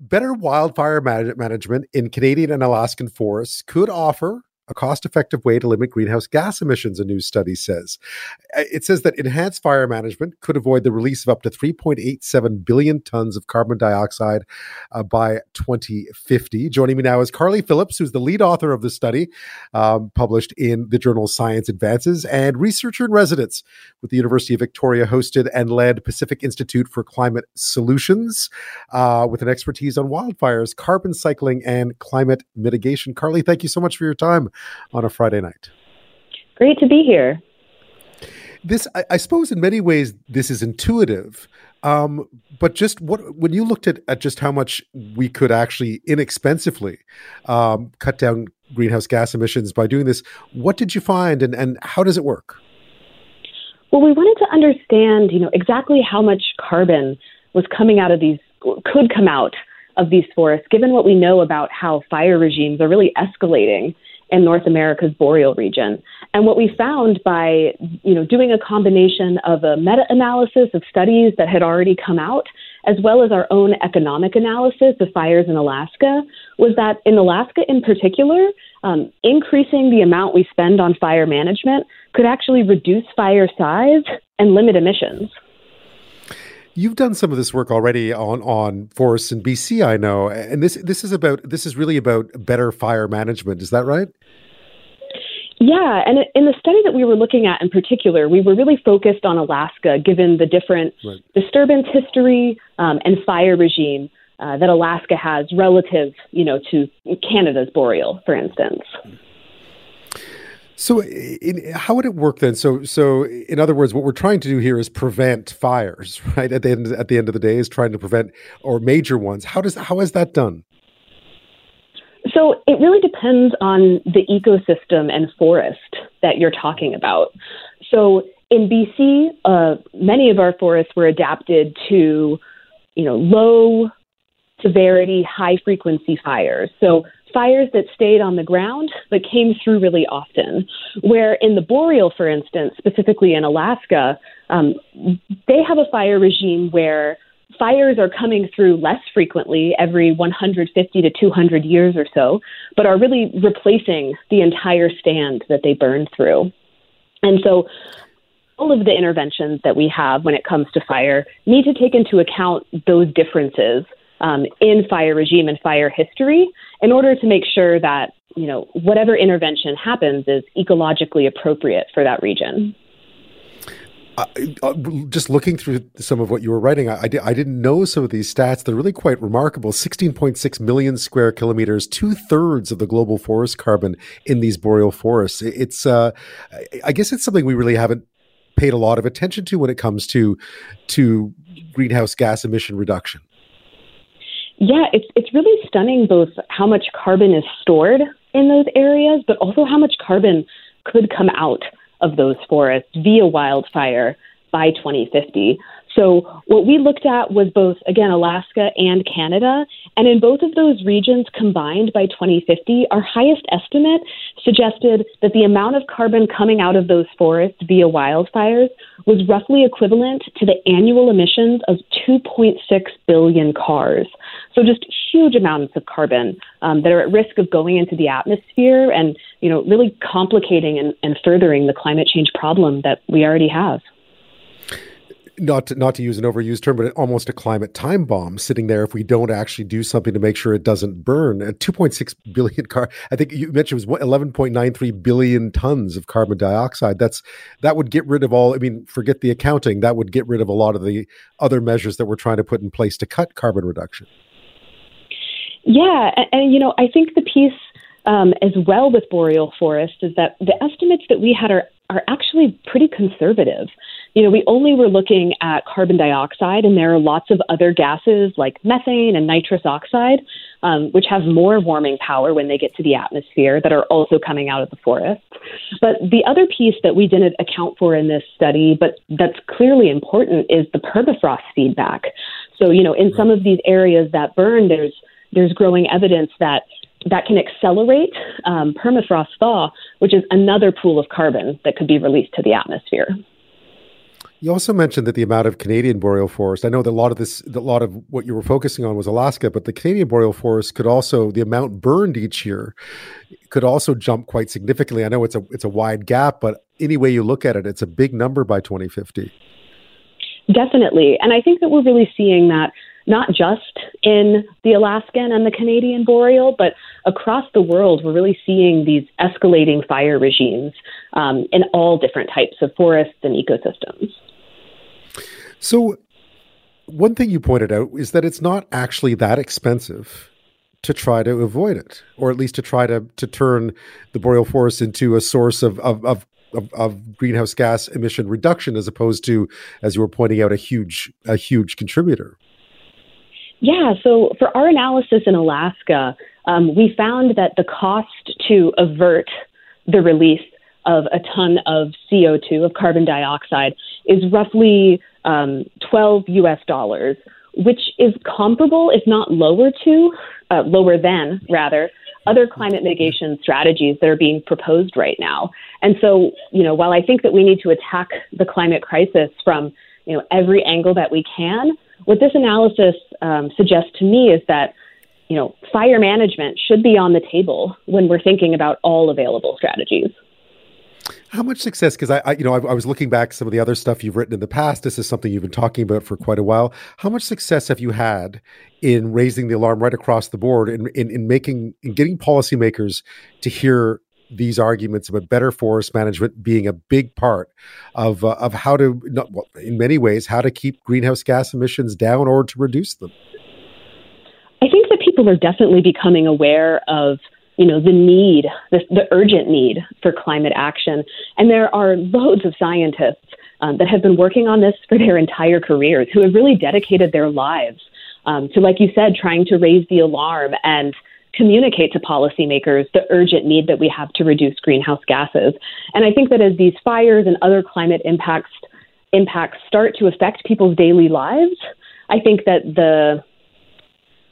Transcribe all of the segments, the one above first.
better wildfire management in Canadian and Alaskan forests could offer a cost effective way to limit greenhouse gas emissions, a new study says. Uh, it says that enhanced fire management could avoid the release of up to 3.87 billion tons of carbon dioxide uh, by 2050. Joining me now is Carly Phillips, who's the lead author of the study, um, published in the journal Science Advances, and researcher in residence with the University of Victoria hosted and led Pacific Institute for Climate Solutions uh, with an expertise on wildfires, carbon cycling, and climate mitigation. Carly, thank you so much for your time on a Friday night. Great to be here. This, I, I suppose, in many ways, this is intuitive. Um, but just what when you looked at, at just how much we could actually inexpensively um, cut down greenhouse gas emissions by doing this, what did you find, and, and how does it work? Well, we wanted to understand, you know, exactly how much carbon was coming out of these could come out of these forests, given what we know about how fire regimes are really escalating in North America's boreal region. And what we found by, you know, doing a combination of a meta-analysis of studies that had already come out, as well as our own economic analysis of fires in Alaska, was that in Alaska in particular, um, increasing the amount we spend on fire management could actually reduce fire size and limit emissions. You've done some of this work already on on forests in BC, I know, and this this is about this is really about better fire management. Is that right? Yeah, and in the study that we were looking at in particular, we were really focused on Alaska, given the different right. disturbance history um, and fire regime uh, that Alaska has relative, you know, to Canada's boreal, for instance. So, in, how would it work then? So, so in other words, what we're trying to do here is prevent fires, right? At the end, at the end of the day, is trying to prevent or major ones. How does how is that done? So, it really depends on the ecosystem and forest that you're talking about. So, in BC, uh, many of our forests were adapted to, you know, low severity, high frequency fires. So fires that stayed on the ground but came through really often. Where in the boreal, for instance, specifically in Alaska, um, they have a fire regime where fires are coming through less frequently every 150 to 200 years or so, but are really replacing the entire stand that they burn through. And so all of the interventions that we have when it comes to fire need to take into account those differences um, in fire regime and fire history in order to make sure that you know whatever intervention happens is ecologically appropriate for that region. Uh, uh, just looking through some of what you were writing, I, I, I, didn't know some of these stats. They're really quite remarkable. 16.6 million square kilometers, two thirds of the global forest carbon in these boreal forests. It's, uh, I guess it's something we really haven't paid a lot of attention to when it comes to, to greenhouse gas emission reduction. Yeah, it's it's really stunning both how much carbon is stored in those areas, but also how much carbon could come out of those forests via wildfire by 2050. So, what we looked at was both, again, Alaska and Canada. And in both of those regions combined by 2050, our highest estimate suggested that the amount of carbon coming out of those forests via wildfires was roughly equivalent to the annual emissions of 2.6 billion cars. So, just huge amounts of carbon um, that are at risk of going into the atmosphere and, you know, really complicating and, and furthering the climate change problem that we already have not to, not to use an overused term, but almost a climate time bomb sitting there if we don't actually do something to make sure it doesn't burn. And 2.6 billion car, I think you mentioned it was 11.93 billion tons of carbon dioxide. That's that would get rid of all. I mean, forget the accounting. That would get rid of a lot of the other measures that we're trying to put in place to cut carbon reduction. Yeah, and, and you know, I think the piece um, as well with boreal forest is that the estimates that we had are are actually pretty conservative you know, we only were looking at carbon dioxide, and there are lots of other gases like methane and nitrous oxide, um, which have more warming power when they get to the atmosphere that are also coming out of the forest. But the other piece that we didn't account for in this study, but that's clearly important, is the permafrost feedback. So, you know, in some of these areas that burn, there's there's growing evidence that that can accelerate um, permafrost thaw, which is another pool of carbon that could be released to the atmosphere. You also mentioned that the amount of Canadian boreal forest. I know that a lot of this, a lot of what you were focusing on was Alaska, but the Canadian boreal forest could also the amount burned each year could also jump quite significantly. I know it's a it's a wide gap, but any way you look at it, it's a big number by 2050. Definitely, and I think that we're really seeing that not just in the Alaskan and the Canadian boreal, but across the world, we're really seeing these escalating fire regimes um, in all different types of forests and ecosystems. So, one thing you pointed out is that it's not actually that expensive to try to avoid it, or at least to try to to turn the boreal forest into a source of of, of of, of, greenhouse gas emission reduction as opposed to, as you were pointing out, a huge a huge contributor. Yeah, so for our analysis in Alaska, um, we found that the cost to avert the release of a ton of CO2, of carbon dioxide, is roughly um, 12 US dollars, which is comparable, if not lower to, uh, lower than, rather, other climate mitigation strategies that are being proposed right now. And so, you know, while I think that we need to attack the climate crisis from, you know, every angle that we can, what this analysis um, suggests to me is that, you know, fire management should be on the table when we're thinking about all available strategies. How much success? Because I, I, you know, I, I, was looking back some of the other stuff you've written in the past. This is something you've been talking about for quite a while. How much success have you had in raising the alarm right across the board, in in, in making, in getting policymakers to hear these arguments about better forest management being a big part of uh, of how to, not, well, in many ways, how to keep greenhouse gas emissions down or to reduce them? I think that people are definitely becoming aware of you know, the need, the, the urgent need for climate action. And there are loads of scientists um, that have been working on this for their entire careers who have really dedicated their lives um, to, like you said, trying to raise the alarm and communicate to policymakers the urgent need that we have to reduce greenhouse gases. And I think that as these fires and other climate impacts impacts start to affect people's daily lives, I think that the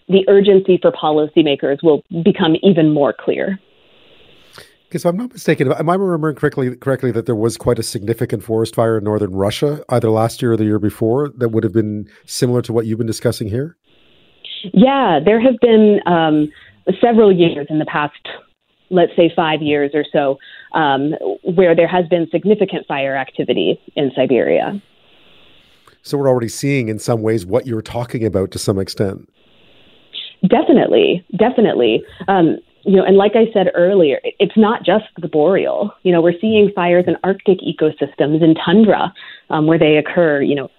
the urgency for policymakers will become even more clear. Because I'm not mistaken, am I remembering correctly correctly that there was quite a significant forest fire in northern Russia, either last year or the year before, that would have been similar to what you've been discussing here? Yeah, there have been um, several years in the past, let's say five years or so, um, where there has been significant fire activity in Siberia. So we're already seeing, in some ways, what you're talking about to some extent. Definitely, definitely. Um, you know, and like I said earlier, it's not just the boreal. You know, we're seeing fires in Arctic ecosystems in tundra um, where they occur. You know,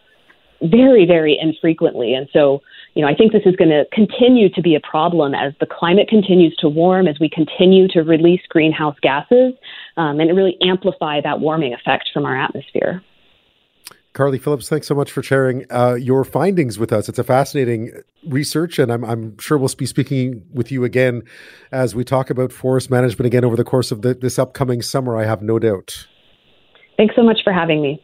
very, very infrequently, and so you know, I think this is going to continue to be a problem as the climate continues to warm, as we continue to release greenhouse gases, um, and really amplify that warming effect from our atmosphere. Carly Phillips, thanks so much for sharing uh, your findings with us. It's a fascinating research, and I'm, I'm, sure we'll be speaking with you again as we talk about forest management again over the course of the, this upcoming summer. I have no doubt. Thanks so much for having me.